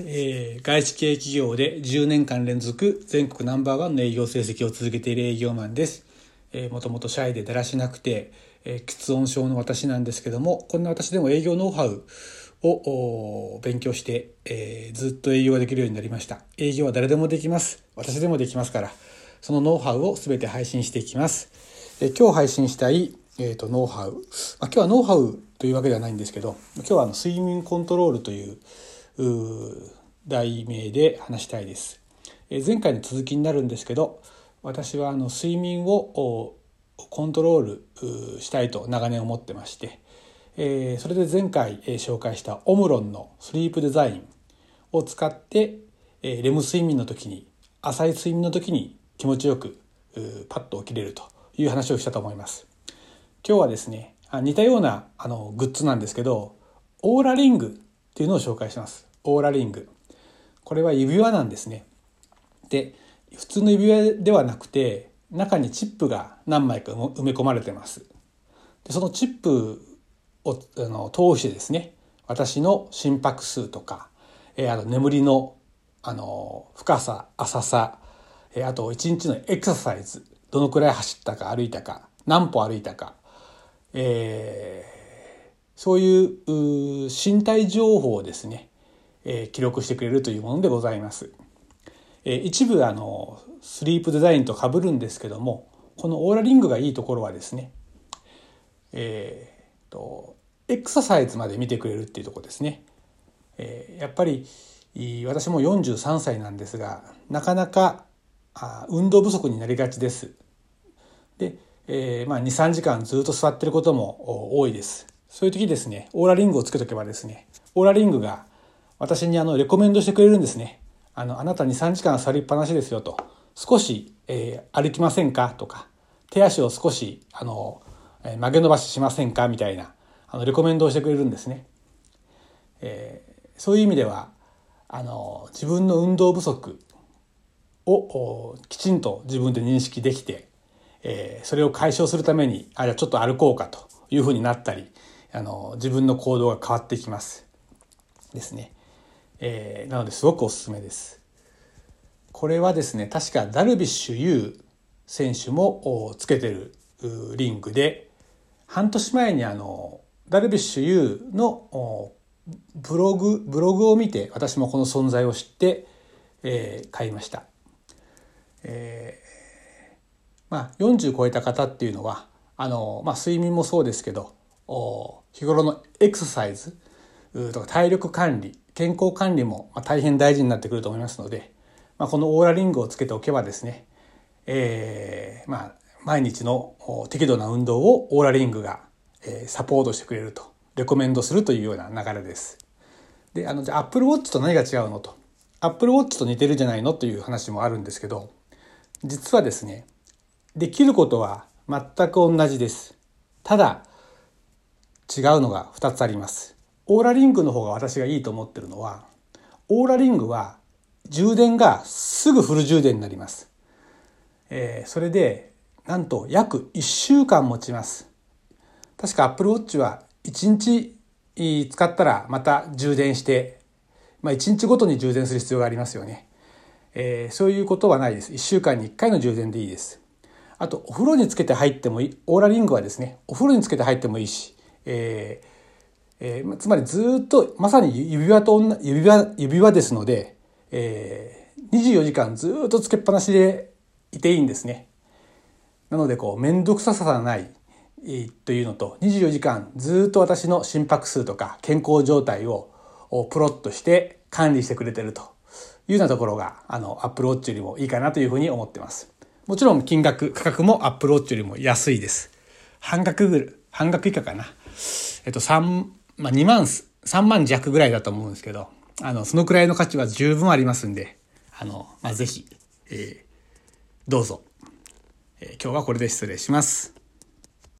えー、外資系企業で10年間連続全国ナンバーワンの営業成績を続けている営業マンです。えー、もともとシャイでだらしなくて、えー、喫音症の私なんですけども、こんな私でも営業ノウハウを勉強して、えー、ずっと営業ができるようになりました。営業は誰でもできます。私でもできますから、そのノウハウを全て配信していきます。えー、今日配信したい、えーと、ノウハウ、まあ、今日はノウハウというわけではないんですけど、今日はあの睡眠コントロールという題名で話したいです。前回の続きになるんですけど私はあの睡眠をコントロールしたいと長年思ってまして、えそれで前回紹介したオムロンのスリープデザインを使ってレム睡眠の時に浅い睡眠の時に気持ちよくパッと起きれるという話をしたと思います。今日はですね似たようなあのグッズなんですけどオーラリングっていうのを紹介します。オーラリング。これは指輪なんですね。で、普通の指輪ではなくて、中にチップが何枚か埋め込まれてます。でそのチップをあの通してですね、私の心拍数とか、えー、あと眠りのあの深さ、浅さ、えー、あと一日のエクササイズ、どのくらい走ったか歩いたか、何歩歩いたか、えそういう身体情報をですね、えー、記録してくれるというものでございます。えー、一部あのスリープデザインと被るんですけどもこのオーラリングがいいところはですね、えーと、エクササイズまで見てくれるっていうところですね。えー、やっぱり私も43歳なんですがなかなかあ運動不足になりがちです。で、えー、まあ23時間ずっと座ってることも多いです。そういう時ですね、オーラリングをつけとけばですね、オーラリングが私にあの、レコメンドしてくれるんですね。あの、あなた2、3時間座りっぱなしですよと。少し、えー、歩きませんか？とか、手足を少し、あの、えー、曲げ伸ばししませんか？みたいな、あの、レコメンドをしてくれるんですね。えー、そういう意味では、あの、自分の運動不足をきちんと自分で認識できて、えー、それを解消するために、あ、じゃあちょっと歩こうかというふうになったり、あの自分の行動が変わってきます。ですね、えー、なのですごくおすすめです。これはですね確かダルビッシュ有選手もつけてるリンクで半年前にあのダルビッシュ有のブログブログを見て私もこの存在を知って、えー、買いました、えー、まあ40超えた方っていうのはあの、まあ、睡眠もそうですけど日頃のエクササイズ。とか体力管理。健康管理も大変大事になってくると思いますので、まあ、このオーラリングをつけておけばですね、えー、まあ毎日の適度な運動をオーラリングがサポートしてくれるとレコメンドするというような流れです。であのじゃあ Apple Watch と何が違うのと。Apple Watch と似てるじゃないの？という話もあるんですけど実はですねできることは全く同じです。ただ違うのが2つあります。オーラリングの方が私がいいと思ってるのは、オーラリングは充電がすぐフル充電になります。えー、それで、なんと約1週間持ちます。確か Apple Watch は1日使ったらまた充電して、まあ1日ごとに充電する必要がありますよね。えー、そういうことはないです。1週間に1回の充電でいいです。あと、お風呂につけて入ってもいい。オーラリングはですね、お風呂につけて入ってもいいし、えーえー、つまりずっとまさに指輪と指輪指輪ですので、えー、24時間ずっとつけっぱなしでいていいんですね。なのでこう面倒くささがないというのと24時間ずっと私の心拍数とか健康状態をプロットして管理してくれてるというようなところがあのアップルウォッチよりもいいかなというふうに思ってます。もちろん金額価格もアップルウォッチよりも安いです。半額ぐらい半額以下かな。えっと、3、まあ、2万、3万弱ぐらいだと思うんですけど、あの、そのくらいの価値は十分ありますんで、あの、まあ、ぜひ、えー、どうぞ。えー、今日はこれで失礼します。